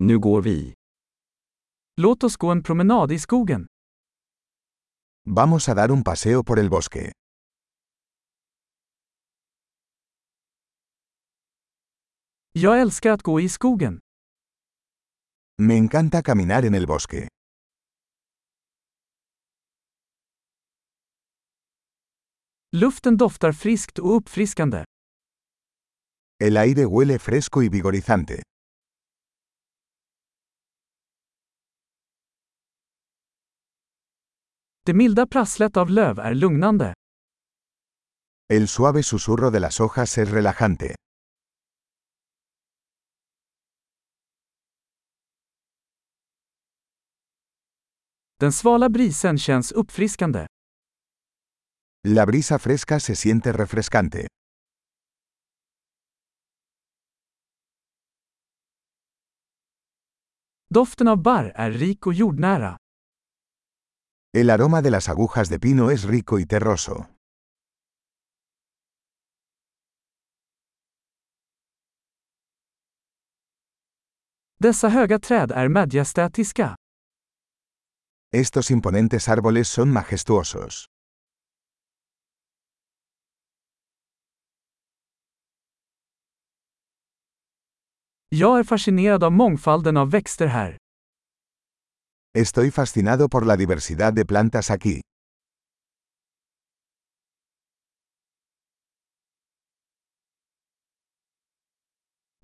Nu går vi. Låt oss gå en promenad i skogen. Vamos a dar un paseo por el bosque. Jag älskar att gå i skogen. Me encanta caminar en el bosque. Luften doftar friskt och uppfriskande. El aire huele fresco y vigorizante. Det milda prasslet av löv är lugnande. El suave susurro de las hojas es relajante. Den svala brisen känns uppfriskande. La brisa fresca se siente refrescante. Doften av barr är rik och jordnära. El aroma de las agujas de pino es rico y terroso. Dessa höga träd är majestätiska. Estos imponentes árboles son majestuosos. Jag är fascinerad av mångfalden av växter här. Estoy fascinado por la diversidad de plantas aquí.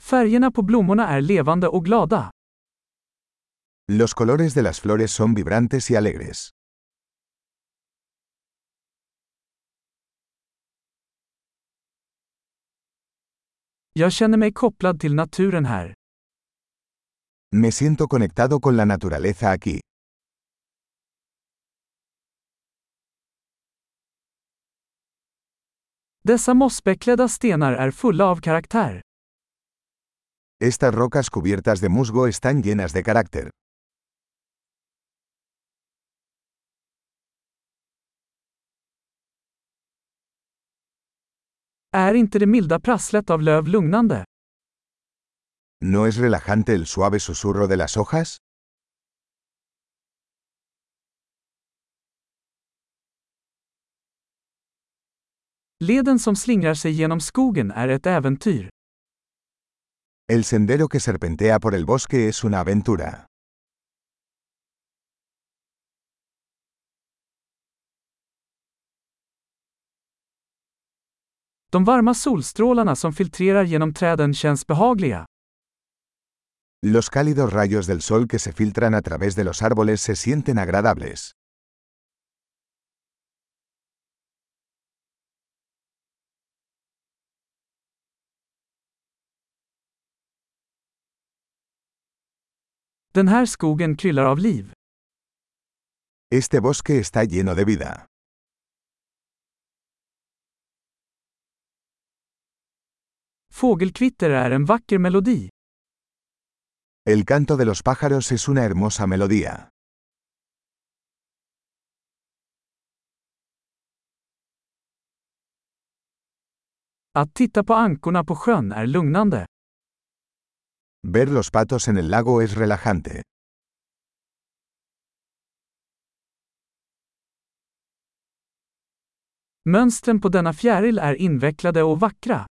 Färgerna på blommorna är levande och glada. Los colores de las flores son vibrantes y alegres. Jag känner mig kopplad till naturen här. Me siento conectado con la naturaleza aquí. Dessa mossbeklädda stenar är fulla av karaktär. Estas rocas cubiertas de musgo están llenas de carácter. Är inte det milda prasslet av löv lugnande? ¿No es relajante el suave susurro de las hojas? Leden som slingrar sig genom skogen är ett äventyr. El sendero que serpentea por el bosque es una aventura. De varma solstrålarna som filtrerar genom träden känns behagliga. Los cálidos rayos del sol que se filtran a través de los árboles se sienten agradables. Den här skogen kryllar av liv. Este bosque está lleno de vida. Fågelkvitter är en vacker melodi. El canto de los pájaros es una hermosa melodía. Att titta på ankorna på sjön är lugnande. Ver los patos en el lago es relajante. Mönstren på denna fjäril är invecklade och vackra.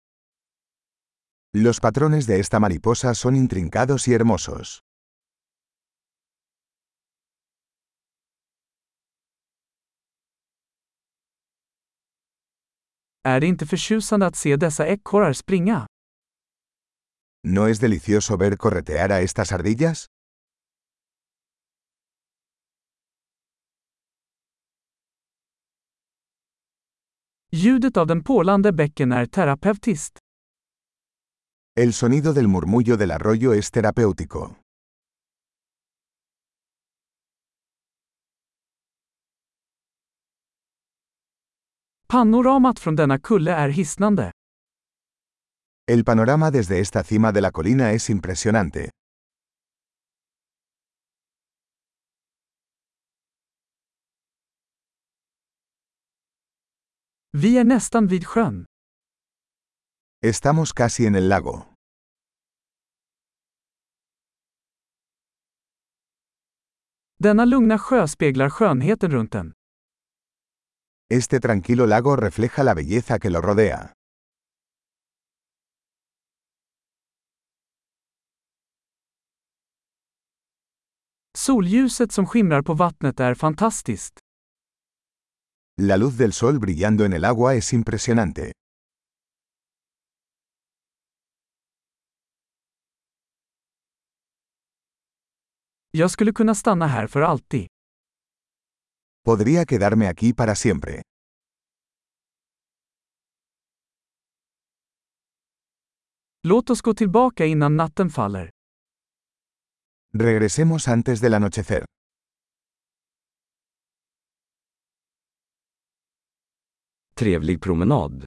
Los patrones de esta mariposa son intrincados y hermosos. Är det inte förtjusande att se dessa ekorrar springa? ¿No es delicioso ver corretear a estas ardillas? Ljudet av den porlande bäcken är terapeutiskt. El sonido del murmullo del arroyo es terapéutico. Panoramat från denna kulle är hisnande. El panorama desde esta cima de la colina es impresionante. Vi är nästan vid sjön. Estamos casi en el lago. Denna lugna sjö speglar skönheten runt den. Este tranquilo lago refleja la belleza que lo rodea. Solljuset som skimrar på vattnet är fantastiskt. La luz del sol brillando en el agua es impresionante. Jag skulle kunna stanna här för alltid. Podría quedarme aquí para siempre. Låt oss gå tillbaka innan natten faller. Regresemos antes del anochecer. Trevlig promenad.